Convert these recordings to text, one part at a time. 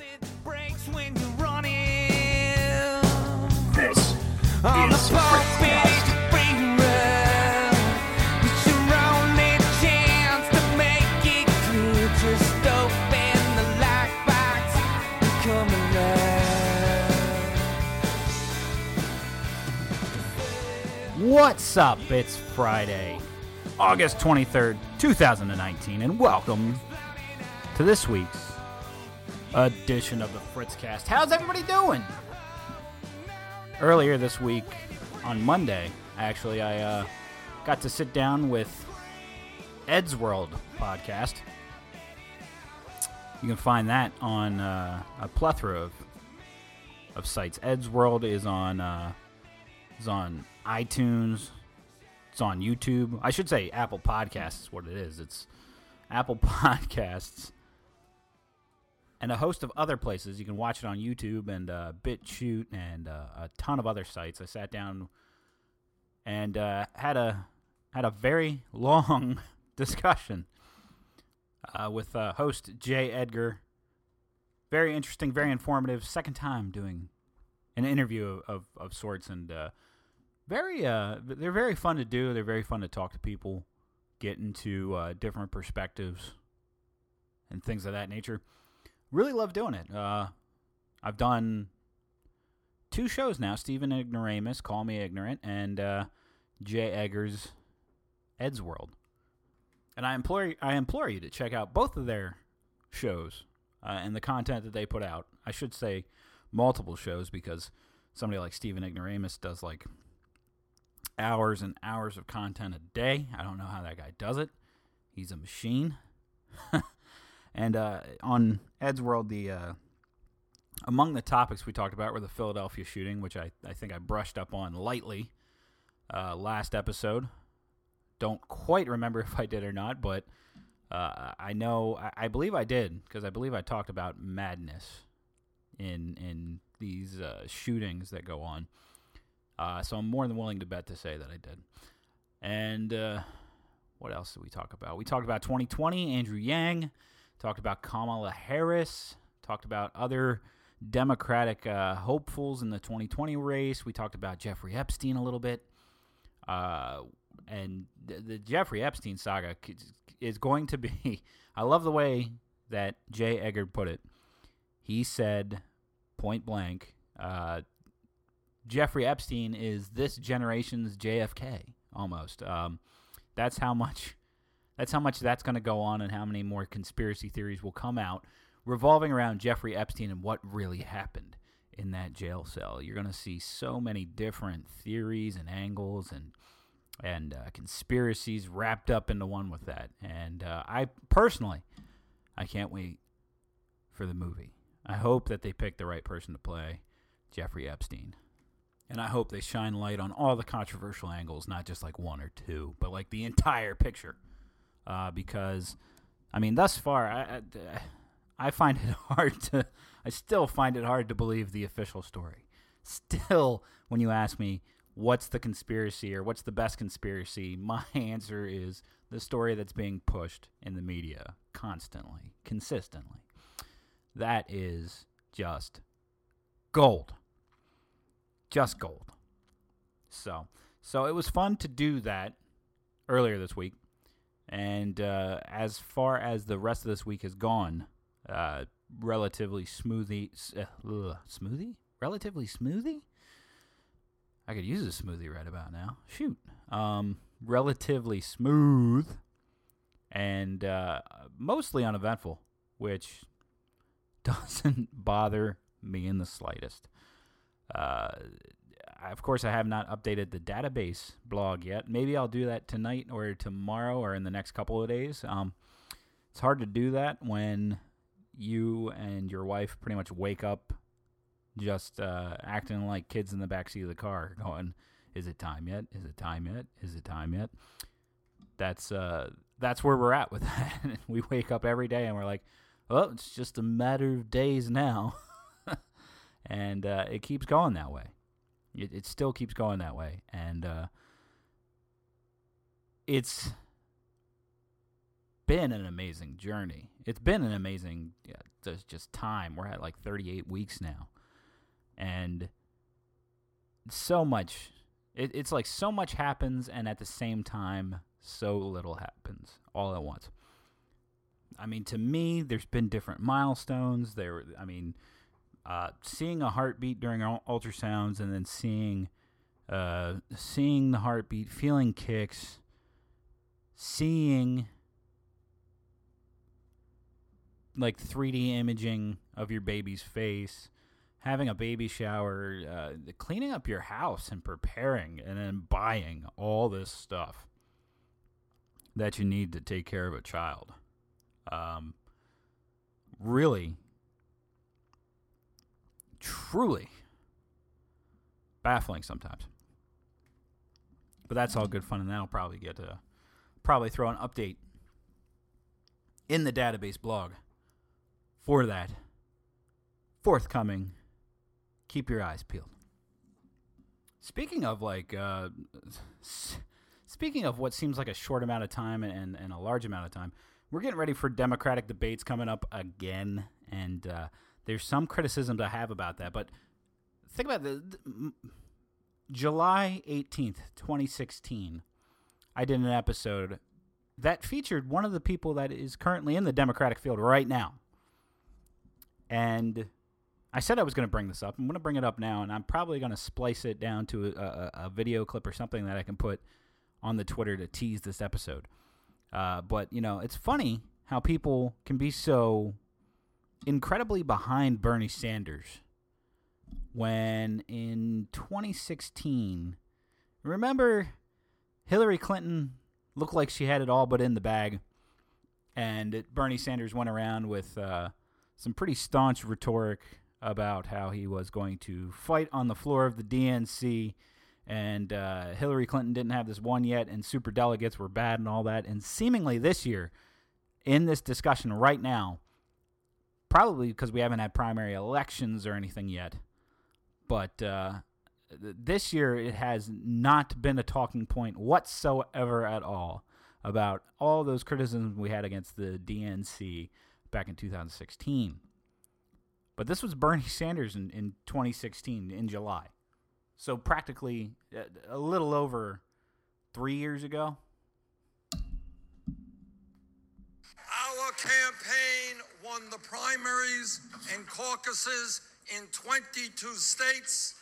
This is pulpit, Fritzcast. it's a free run. It's your only chance to make it clear. Just open the lockbox and come alive. What's up? It's Friday, August 23rd, 2019, and welcome to this week's edition of the Fritzcast. How's everybody doing? Earlier this week, on Monday, actually, I uh, got to sit down with Ed's World podcast. You can find that on uh, a plethora of, of sites. Ed's World is on uh, is on iTunes. It's on YouTube. I should say Apple Podcasts is what it is. It's Apple Podcasts and a host of other places. You can watch it on YouTube and uh, BitChute and uh, a ton of other sites. I sat down and uh, had a had a very long discussion uh, with uh, host Jay Edgar. Very interesting, very informative. Second time doing an interview of, of sorts, and uh, very they're very fun to do. They're very fun to talk to people, get into different perspectives, and things of that nature. Really love doing it. Uh, I've done two shows now: Stephen Ignoramus, Call Me Ignorant, and uh, Jay Eggers, Ed's World. And I implore I implore you to check out both of their shows uh, and the content that they put out. I should say multiple shows because somebody like Stephen Ignoramus does like hours and hours of content a day. I don't know how that guy does it. He's a machine. and uh, on Ed's World, the uh, among the topics we talked about were the Philadelphia shooting, which I, I think I brushed up on lightly uh, last episode. Don't quite remember if I did or not, but uh, I know I, I believe I did because I believe I talked about madness in in these uh, shootings that go on. Uh, so I'm more than willing to bet to say that I did. And what else did we talk about? We talked about 2020, Andrew Yang. Talked about Kamala Harris. Talked about other Democratic uh, hopefuls in the 2020 race. We talked about Jeffrey Epstein a little bit. Uh, and the, the Jeffrey Epstein saga is going to be. I love the way that Jay Egger put it. He said, point blank, uh, Jeffrey Epstein is this generation's JFK almost. Um, that's how much. That's how much that's going to go on, and how many more conspiracy theories will come out revolving around Jeffrey Epstein and what really happened in that jail cell. You're going to see so many different theories and angles and and uh, conspiracies wrapped up into one with that. And uh, I personally, I can't wait for the movie. I hope that they pick the right person to play Jeffrey Epstein. And I hope they shine light on all the controversial angles, not just like one or two, but like the entire picture. Uh, because, I mean, thus far, I, I, I find it hard to, I still find it hard to believe the official story. Still, when you ask me, what's the conspiracy or what's the best conspiracy, my answer is the story that's being pushed in the media constantly, consistently. That is just gold just gold. So, so it was fun to do that earlier this week, and uh, as far as the rest of this week has gone, uh, relatively smoothie, uh, smoothie, relatively smoothie. I could use a smoothie right about now. Shoot, um, relatively smooth, and uh, mostly uneventful, which doesn't bother me in the slightest. Uh, of course, I have not updated the database blog yet. Maybe I'll do that tonight or tomorrow or in the next couple of days. Um, it's hard to do that when you and your wife pretty much wake up just uh, acting like kids in the backseat of the car, going, "Is it time yet? Is it time yet? Is it time yet?" That's uh, that's where we're at with that. we wake up every day and we're like, "Well, it's just a matter of days now." and uh, it keeps going that way. It, it still keeps going that way, and uh, it's been an amazing journey. It's been an amazing yeah, just time. We're at like 38 weeks now, and so much. It, it's like so much happens, and at the same time, so little happens all at once. I mean, to me, there's been different milestones. There, I mean, uh, seeing a heartbeat during ultrasounds, and then seeing, uh, seeing the heartbeat, feeling kicks, seeing like 3D imaging of your baby's face, having a baby shower, uh, cleaning up your house and preparing, and then buying all this stuff that you need to take care of a child. Um, really, truly baffling sometimes. But that's all good fun, and that'll probably get to probably throw an update in the database blog for that forthcoming. Keep your eyes peeled. Speaking of like, uh, speaking of what seems like a short amount of time and, and a large amount of time, we're getting ready for Democratic debates coming up again, and uh, there's some criticisms I have about that. But think about the, the July 18th, 2016. I did an episode that featured one of the people that is currently in the Democratic field right now. And I said I was going to bring this up. I'm going to bring it up now, and I'm probably going to splice it down to a, a, a video clip or something that I can put on the Twitter to tease this episode. Uh, but, you know, it's funny how people can be so incredibly behind Bernie Sanders when in 2016, remember Hillary Clinton looked like she had it all but in the bag, and Bernie Sanders went around with uh, some pretty staunch rhetoric about how he was going to fight on the floor of the DNC, and uh, Hillary Clinton didn't have this one yet, and super delegates were bad and all that. And seemingly this year, in this discussion right now, probably because we haven't had primary elections or anything yet, but uh, this year it has not been a talking point whatsoever at all about all those criticisms we had against the DNC back in 2016. But this was Bernie Sanders in, in 2016 in July. So practically uh, a little over three years ago. Our campaign won the primaries and caucuses in 22 states.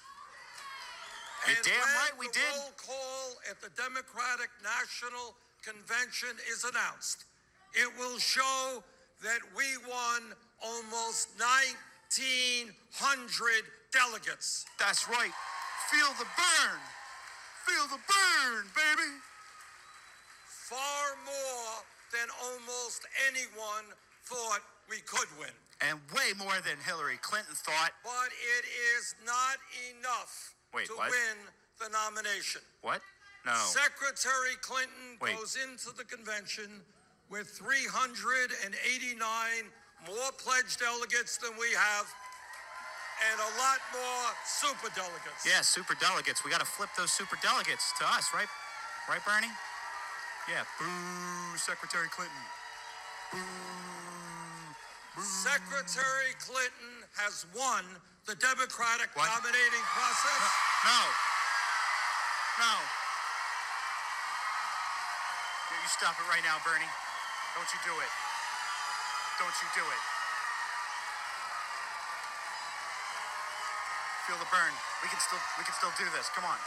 You're and damn right we the did. roll call at the Democratic National Convention is announced, it will show that we won almost 1,900 delegates. That's right. Feel the burn. Feel the burn, baby. Far more than almost anyone thought we could win. And way more than Hillary Clinton thought. But it is not enough Wait, to what? win the nomination. What? No. Secretary Clinton Wait. goes into the convention with 389 more pledged delegates than we have and a lot more super delegates. Yeah, super delegates. We got to flip those super delegates to us, right? Right, Bernie? Yeah. Boo, Secretary Clinton. Boo. Secretary Clinton has won the Democratic What? nominating process. No. No. Yeah, You stop it right now, Bernie. Don't you do it. Don't you do it. Feel the burn. We can still we can still do this. Come on.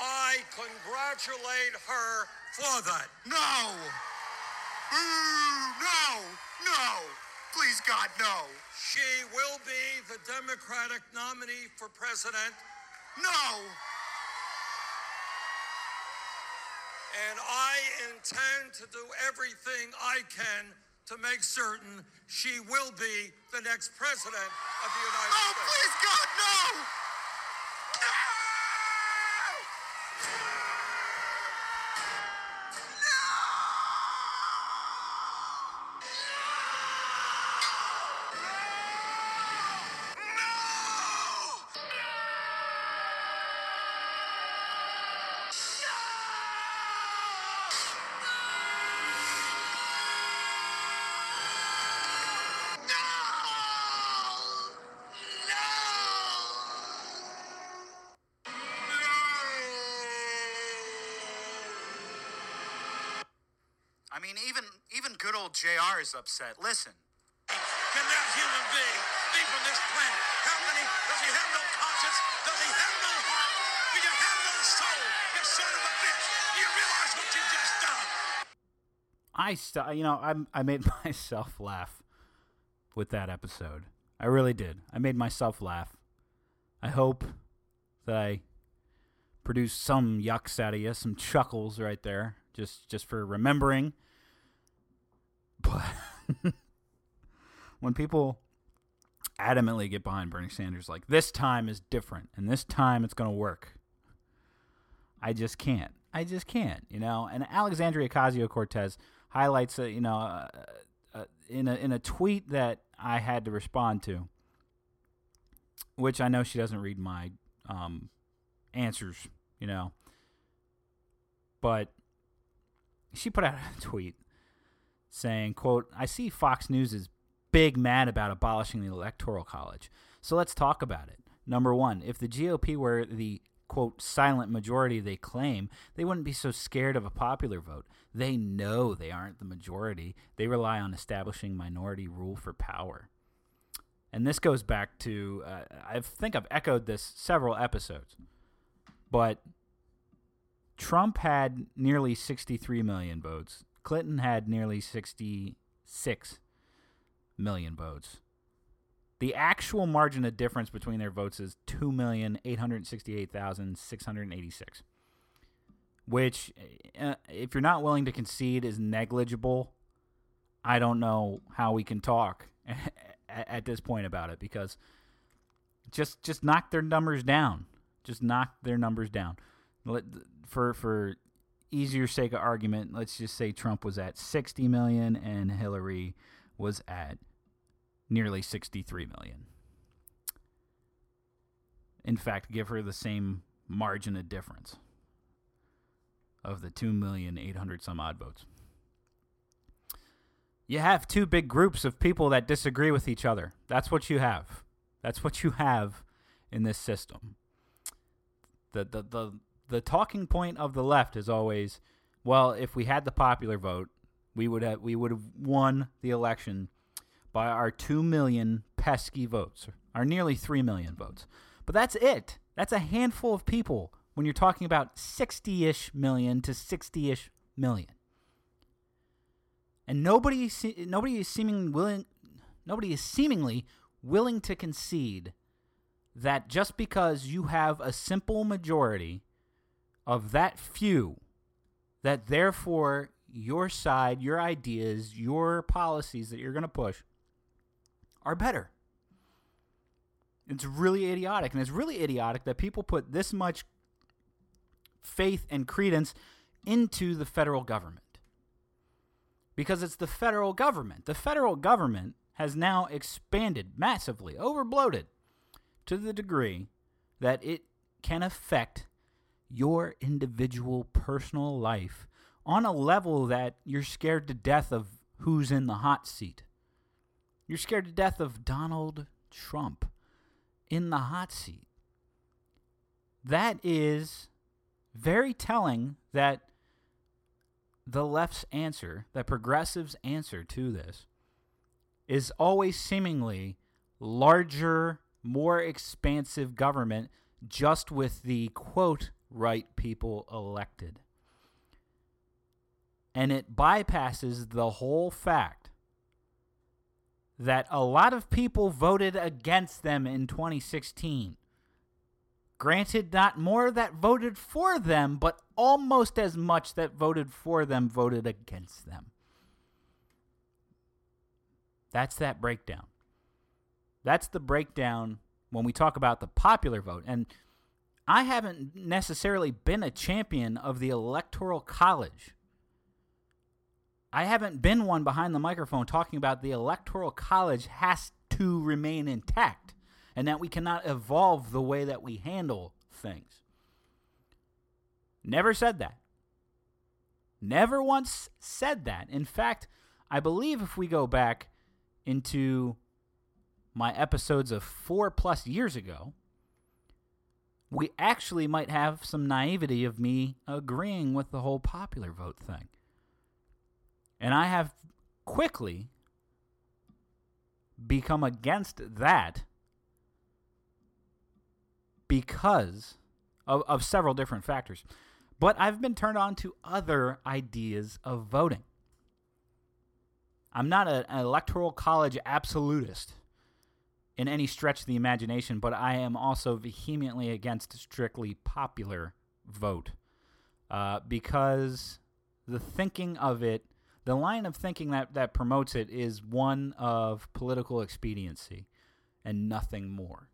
I congratulate her for that. No! Boo! No! No! Please, God, no! She will be the Democratic nominee for president, No! and I intend to do everything I can to make certain she will be the next president of the United Oh, States. please, God! No! I mean, even even good old JR is upset. Listen, Can that human being be from this planet? How many? Does he have no conscience? Does he have no heart? Do you have no soul? You son of a bitch! Do you realize what you just done? I st- you know I I made myself laugh with that episode. I really did. I made myself laugh. I hope that I produced some yucks out of you, some chuckles right there, just just for remembering. When people adamantly get behind Bernie Sanders, like this time is different, and this time it's going to work. I just can't. I just can't, you know. And Alexandria Ocasio Cortez highlights, you know, in a in a tweet that I had to respond to, which I know she doesn't read my um, answers, you know, but she put out a tweet saying, "quote I see Fox News is big mad about abolishing the electoral college, so let's talk about it. Number one, if the GOP were the quote silent majority they claim, they wouldn't be so scared of a popular vote. They know they aren't the majority. They rely on establishing minority rule for power." And this goes back to uh, I think I've echoed this several episodes, but Trump had nearly 63 million votes. Clinton had nearly 66 million votes. The actual margin of difference between their votes is 2,868,686, which, uh, if you're not willing to concede, is negligible. I don't know how we can talk at, this point about it because just just knock their numbers down. Just knock their numbers down. For for easier sake of argument, let's just say Trump was at 60 million and Hillary was at nearly 63 million. In fact, give her the same margin of difference of the 2 million 800 some odd votes. You have two big groups of people that disagree with each other. That's what you have. That's what you have in this system. The the the the talking point of the left is always, well, if we had the popular vote, we would have we would have won the election by our 2 million pesky votes, our nearly 3 million votes. But that's it. That's a handful of people when you're talking about 60-ish million to 60-ish million. And nobody nobody is seeming willing nobody is seemingly willing to concede that just because you have a simple majority of that few that therefore your side, your ideas, your policies that you're going to push are better. It's really idiotic. And it's really idiotic that people put this much faith and credence into the federal government. Because it's the federal government. The federal government has now expanded massively, overbloated, to the degree that it can affect your individual personal life on a level that you're scared to death of who's in the hot seat. You're scared to death of Donald Trump in the hot seat. That is very telling that the left's answer, the progressives' answer to this, is always seemingly larger, more expansive government just with the quote right people elected. And it bypasses the whole fact that a lot of people voted against them in 2016. Granted, not more that voted for them, but almost as much that voted for them voted against them. That's that breakdown. That's the breakdown when we talk about the popular vote. And I haven't necessarily been a champion of the Electoral College. I haven't been one behind the microphone talking about the Electoral College has to remain intact and that we cannot evolve the way that we handle things. Never said that. Never once said that. In fact, I believe if we go back into my episodes of four plus years ago, we actually might have some naivety of me agreeing with the whole popular vote thing. And I have quickly become against that because of, of several different factors. But I've been turned on to other ideas of voting. I'm not a, an electoral college absolutist in any stretch of the imagination, but I am also vehemently against strictly popular vote uh, because the thinking of it, the line of thinking that, that promotes it is one of political expediency and nothing more.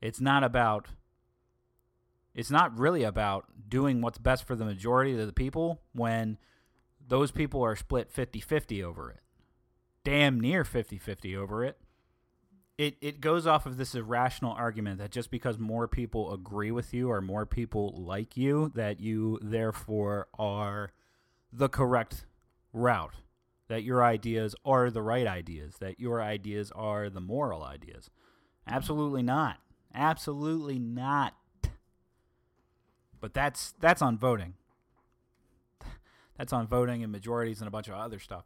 It's not about it's not really about doing what's best for the majority of the people when those people are split 50-50 over it. Damn near 50-50 over it. It it goes off of this irrational argument that just because more people agree with you or more people like you that you therefore are the correct route. That your ideas are the right ideas, that your ideas are the moral ideas. Absolutely not. Absolutely not. But that's that's on voting. That's on voting and majorities and a bunch of other stuff.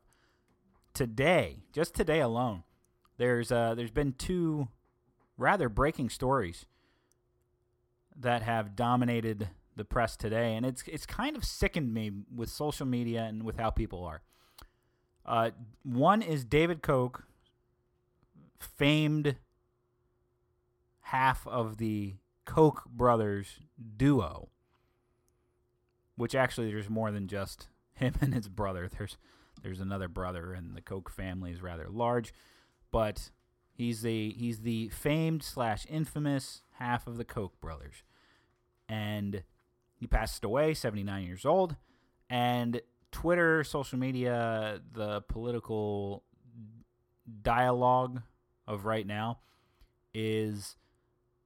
Today, just today alone, there's uh, there's been two rather breaking stories that have dominated the press today, and it's it's kind of sickened me with social media and with how people are. Uh, one is David Koch, famed half of the Koch brothers duo, which actually there's more than just him and his brother. There's there's another brother, and the Koch family is rather large, but he's the he's the famed slash infamous half of the Koch brothers, and he passed away, 79 years old, and Twitter, social media, the political dialogue of right now is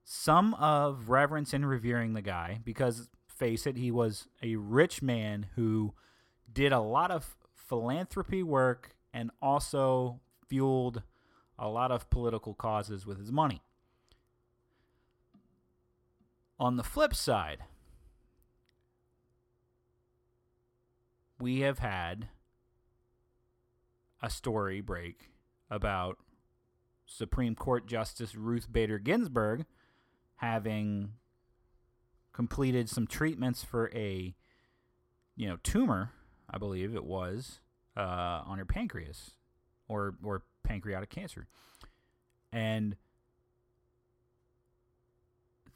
some of reverence and revering the guy because face it he was a rich man who did a lot of philanthropy work and also fueled a lot of political causes with his money. On the flip side we have had a story break about Supreme Court Justice Ruth Bader Ginsburg having completed some treatments for a you know tumor, I believe it was, uh, on her pancreas or or pancreatic cancer. And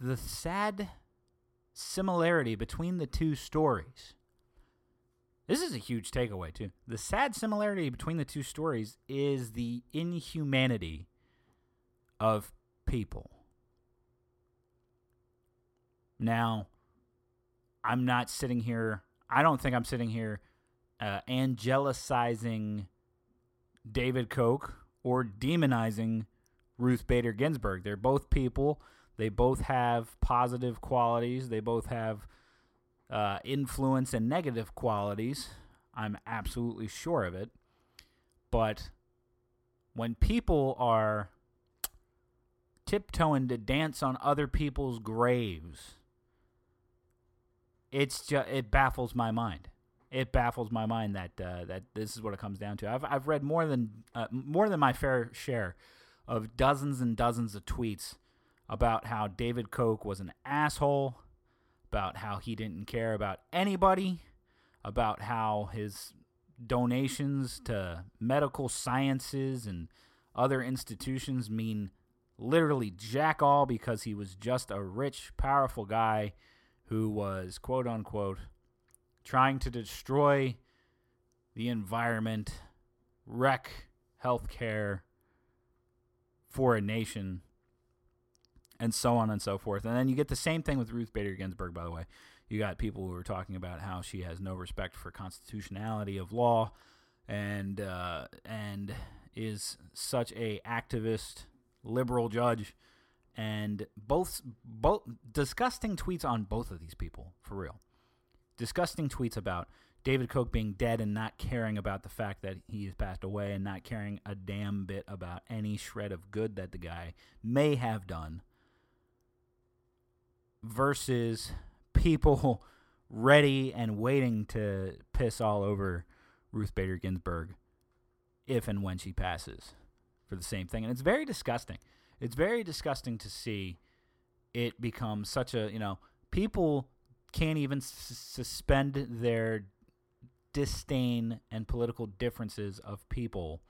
the sad similarity between the two stories. This is a huge takeaway too. The sad similarity between the two stories is the inhumanity of people. Now, I'm not sitting here. I don't think I'm sitting here uh, angelicizing David Koch or demonizing Ruth Bader Ginsburg. They're both people. They both have positive qualities. They both have uh, influence and negative qualities. I'm absolutely sure of it. But when people are tiptoeing to dance on other people's graves, it's just it baffles my mind. It baffles my mind that uh, that this is what it comes down to. I've I've read more than uh, more than my fair share of dozens and dozens of tweets about how David Koch was an asshole, about how he didn't care about anybody, about how his donations to medical sciences and other institutions mean literally jack all because he was just a rich, powerful guy who was quote unquote trying to destroy the environment, wreck healthcare for a nation, and so on and so forth. And then you get the same thing with Ruth Bader Ginsburg, by the way. You got people who are talking about how she has no respect for constitutionality of law, and uh, and is such a activist liberal judge and both both disgusting tweets on both of these people for real. Disgusting tweets about David Koch being dead and not caring about the fact that he has passed away and not caring a damn bit about any shred of good that the guy may have done versus people ready and waiting to piss all over Ruth Bader Ginsburg if and when she passes for the same thing. And it's very disgusting. It's very disgusting to see it become such a, you know, people can't even s- suspend their disdain and political differences of people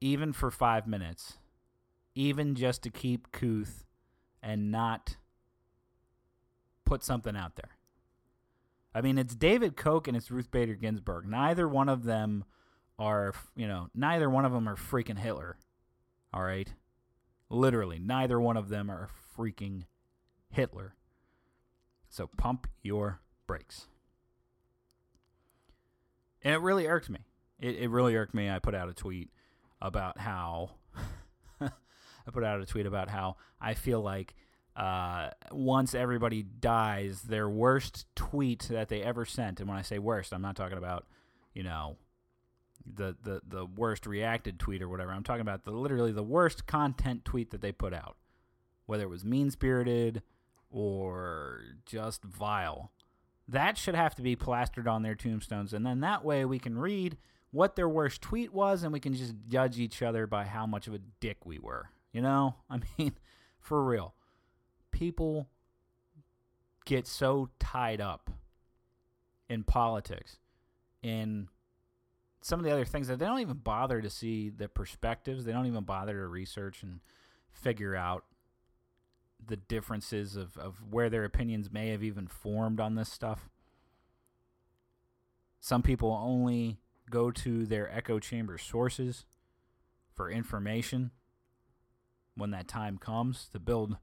even for five minutes, even just to keep couth and not put something out there. I mean, it's David Koch and it's Ruth Bader Ginsburg. Neither one of them are, you know, neither one of them are freaking Hitler. All right? Literally, neither one of them are freaking Hitler. So pump your brakes. And it really irked me. It, it really irked me. I put out a tweet about how I put out a tweet about how I feel like uh, once everybody dies, their worst tweet that they ever sent, and when I say worst, I'm not talking about, you know, the, the, the worst reacted tweet or whatever. I'm talking about the literally the worst content tweet that they put out, whether it was mean spirited or just vile. That should have to be plastered on their tombstones, and then that way we can read what their worst tweet was, and we can just judge each other by how much of a dick we were. You know, I mean, for real, people get so tied up in politics, in some of the other things that they don't even bother to see the perspectives. They don't even bother to research and figure out the differences of, of where their opinions may have even formed on this stuff. Some people only go to their echo chamber sources for information when that time comes to build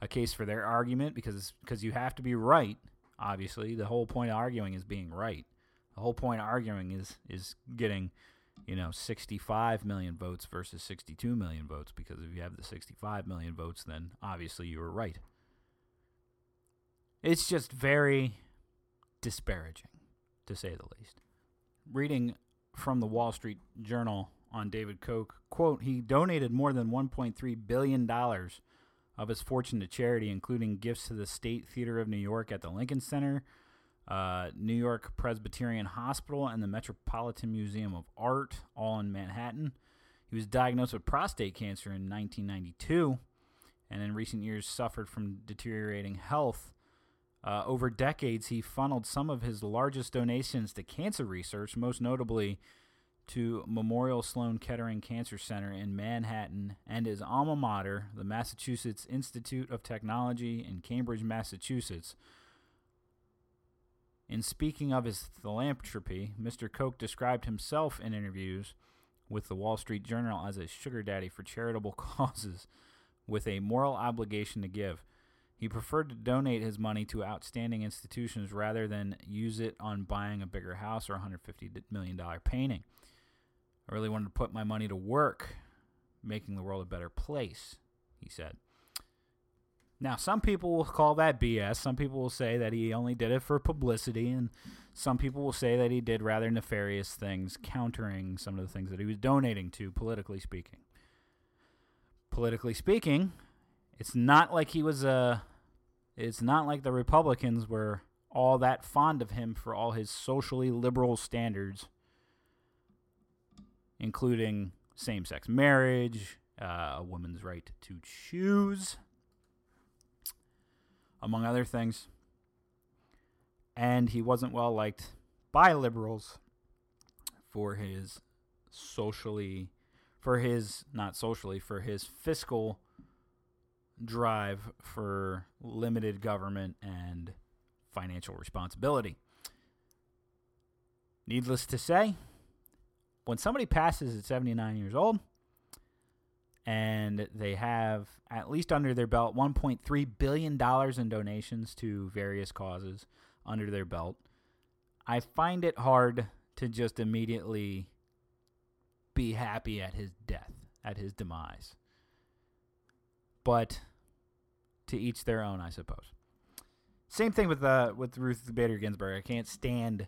a case for their argument because because you have to be right obviously the whole point of arguing is being right the whole point of arguing is is getting you know 65 million votes versus 62 million votes because if you have the 65 million votes then obviously you were right it's just very disparaging to say the least reading from the Wall Street Journal on David Koch. Quote, he donated more than $1.3 billion of his fortune to charity, including gifts to the State Theater of New York at the Lincoln Center, uh, New York Presbyterian Hospital, and the Metropolitan Museum of Art, all in Manhattan. He was diagnosed with prostate cancer in 1992 and in recent years suffered from deteriorating health. Uh, over decades, he funneled some of his largest donations to cancer research, most notably to Memorial Sloan Kettering Cancer Center in Manhattan and his alma mater, the Massachusetts Institute of Technology in Cambridge, Massachusetts. In speaking of his philanthropy, Mr. Koch described himself in interviews with the Wall Street Journal as a sugar daddy for charitable causes with a moral obligation to give. He preferred to donate his money to outstanding institutions rather than use it on buying a bigger house or a $150 million painting. I really wanted to put my money to work, making the world a better place, he said. Now, some people will call that BS. Some people will say that he only did it for publicity, and some people will say that he did rather nefarious things, countering some of the things that he was donating to, politically speaking. Politically speaking, it's not like he was a. It's not like the Republicans were all that fond of him for all his socially liberal standards, including same sex marriage, uh, a woman's right to choose, among other things. And he wasn't well liked by liberals for his socially, for his, not socially, for his fiscal drive for limited government and financial responsibility. Needless to say, when somebody passes at 79 years old and they have at least under their belt $1.3 billion in donations to various causes under their belt, I find it hard to just immediately be happy at his death, at his demise. But to each their own, I suppose. Same thing with uh, with Ruth Bader Ginsburg. I can't stand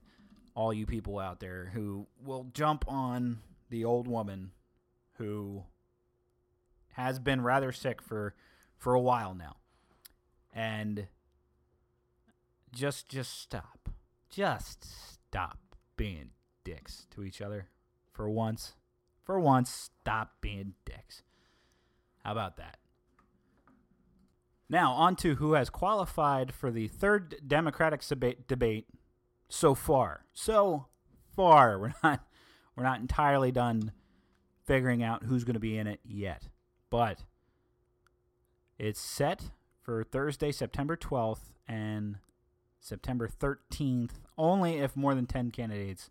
all you people out there who will jump on the old woman who has been rather sick for for a while now. And just just stop. Just stop. being dicks to each other for once. For once, stop being dicks. How about that? Now, on to who has qualified for the third Democratic debate, debate so far. So far, we're not we're not entirely done figuring out who's going to be in it yet. But it's set for Thursday, September 12th and September 13th, only if more than 10 candidates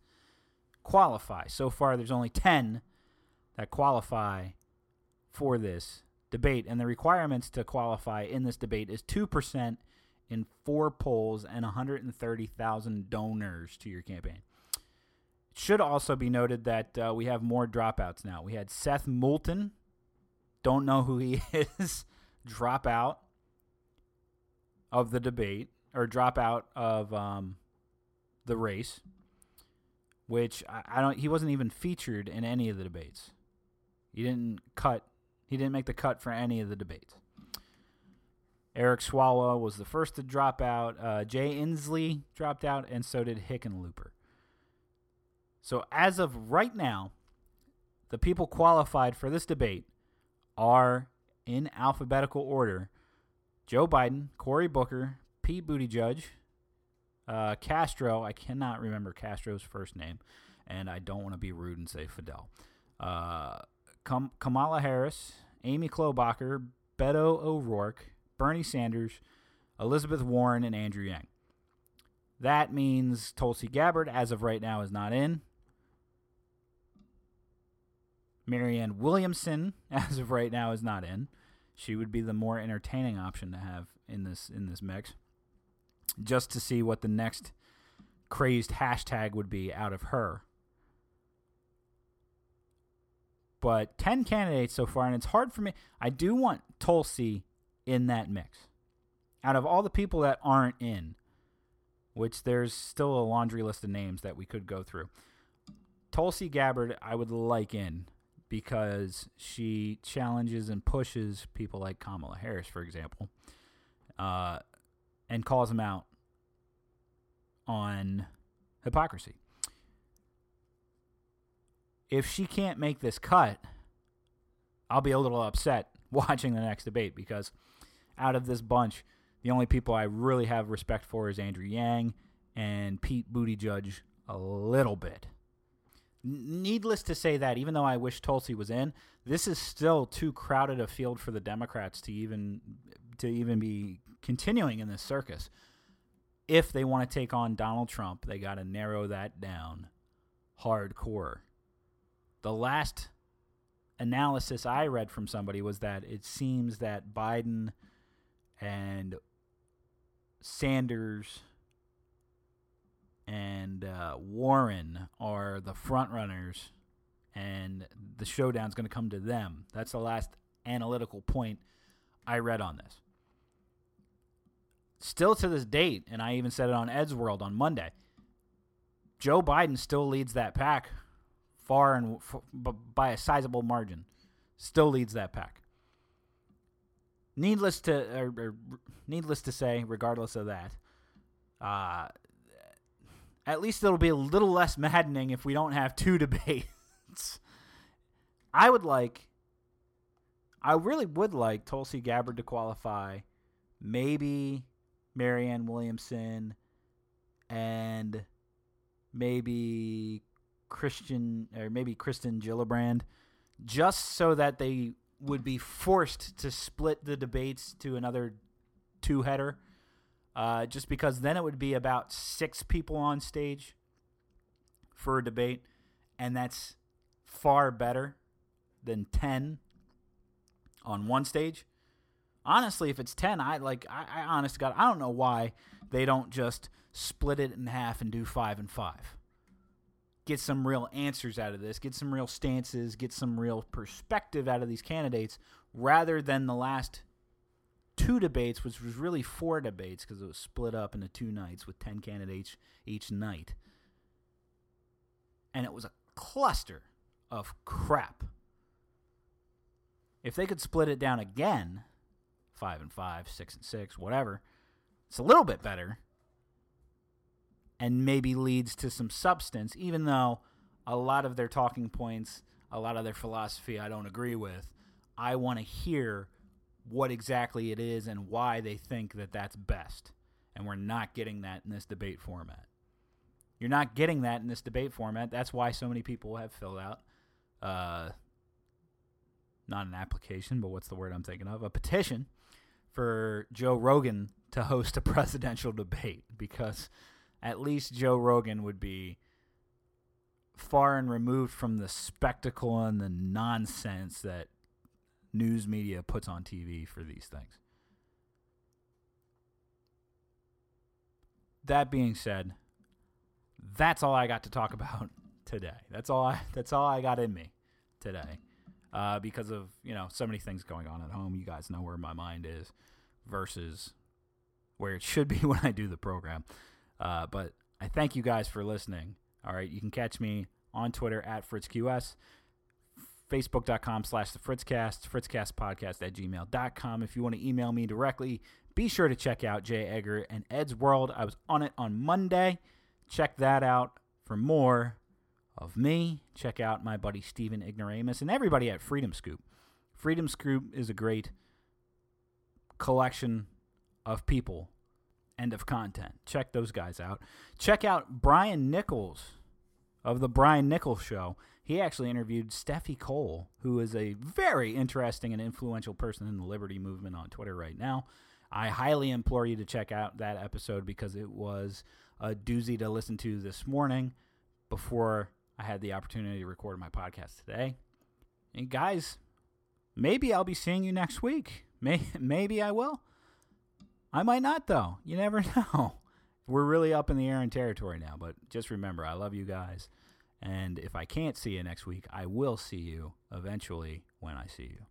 qualify. So far, there's only 10 that qualify for this debate. And the requirements to qualify in this debate is 2% in four polls and 130,000 donors to your campaign. It should also be noted that uh, we have more dropouts now. We had Seth Moulton, don't know who he is, drop out of the debate or drop out of um, the race, which I, I don't. He wasn't even featured in any of the debates. He didn't cut. He didn't make the cut for any of the debates. Eric Swalwell was the first to drop out. Uh, Jay Inslee dropped out, and so did Hickenlooper. So as of right now, the people qualified for this debate are in alphabetical order: Joe Biden, Cory Booker, Pete Buttigieg, uh, Castro. I cannot remember Castro's first name, and I don't want to be rude and say Fidel. Uh, Kam- Kamala Harris, Amy Klobuchar, Beto O'Rourke, Bernie Sanders, Elizabeth Warren, and Andrew Yang. That means Tulsi Gabbard, as of right now, is not in. Marianne Williamson, as of right now, is not in. She would be the more entertaining option to have in this in this mix. Just to see what the next crazed hashtag would be out of her. But 10 candidates so far, and it's hard for me. I do want Tulsi in that mix. Out of all the people that aren't in, which there's still a laundry list of names that we could go through. Tulsi Gabbard, I would like in because she challenges and pushes people like Kamala Harris, for example, uh, and calls them out on hypocrisy. If she can't make this cut, I'll be a little upset watching the next debate because out of this bunch, the only people I really have respect for is Andrew Yang and Pete Buttigieg a little bit. Needless to say that, even though I wish Tulsi was in, this is still too crowded a field for the Democrats to even to even be continuing in this circus. If they want to take on Donald Trump, they got to narrow that down hardcore. The last analysis I read from somebody was that it seems that Biden and Sanders and uh, Warren are the front runners, and the showdown's going to come to them. That's the last analytical point I read on this. Still to this date, and I even said it on Ed's World on Monday. Joe Biden still leads that pack far and by a sizable margin. Still leads that pack. Needless to, or, or, needless to say, regardless of that, uh, at least it'll be a little less maddening if we don't have two debates. I would like, I really would like Tulsi Gabbard to qualify, maybe Marianne Williamson, and maybe Christian or maybe Kristen Gillibrand, just so that they would be forced to split the debates to another two header. Uh, just because then it would be about six people on stage for a debate, and that's far better than ten on one stage. Honestly, if it's ten, I like. I, I honest God, I don't know why they don't just split it in half and do five and five. Get some real answers out of this. Get some real stances. Get some real perspective out of these candidates, rather than the last two debates, which was really four debates because it was split up into two nights with 10 candidates each night. And it was a cluster of crap. If they could split it down again, five and five, six and six, whatever, it's a little bit better. and maybe leads to some substance, even though a lot of their talking points, a lot of their philosophy I don't agree with. I want to hear what exactly it is and why they think that that's best. And we're not getting that in this debate format. You're not getting that in this debate format. That's why so many people have filled out uh, not an application, but what's the word I'm thinking of? A petition for Joe Rogan to host a presidential debate because at least Joe Rogan would be far and removed from the spectacle and the nonsense that news media puts on TV for these things. That being said, that's all I got to talk about today. That's all I that's all I got in me today. Uh, because of, you know, so many things going on at home. You guys know where my mind is versus where it should be when I do the program. Uh, but I thank you guys for listening. All right, you can catch me on Twitter at FritzQS, Facebook.com slash the Fritzcast, FritzcastPodcast at gmail.com. If you want to email me directly, be sure to check out Jay Egger and Ed's World. I was on it on Monday. Check that out for more of me. Check out my buddy Steven Ignoramus and everybody at Freedom Scoop. Freedom Scoop is a great collection of people and of content. Check those guys out. Check out Brian Nichols of the Brian Nichols Show. He actually interviewed Steffi Cole, who is a very interesting and influential person in the liberty movement on Twitter right now. I highly implore you to check out that episode because it was a doozy to listen to this morning before I had the opportunity to record my podcast today. And guys, maybe I'll be seeing you next week. May- maybe I will. I might not, though. You never know. We're really up in the air in territory now, but just remember, I love you guys. And if I can't see you next week, I will see you eventually when I see you.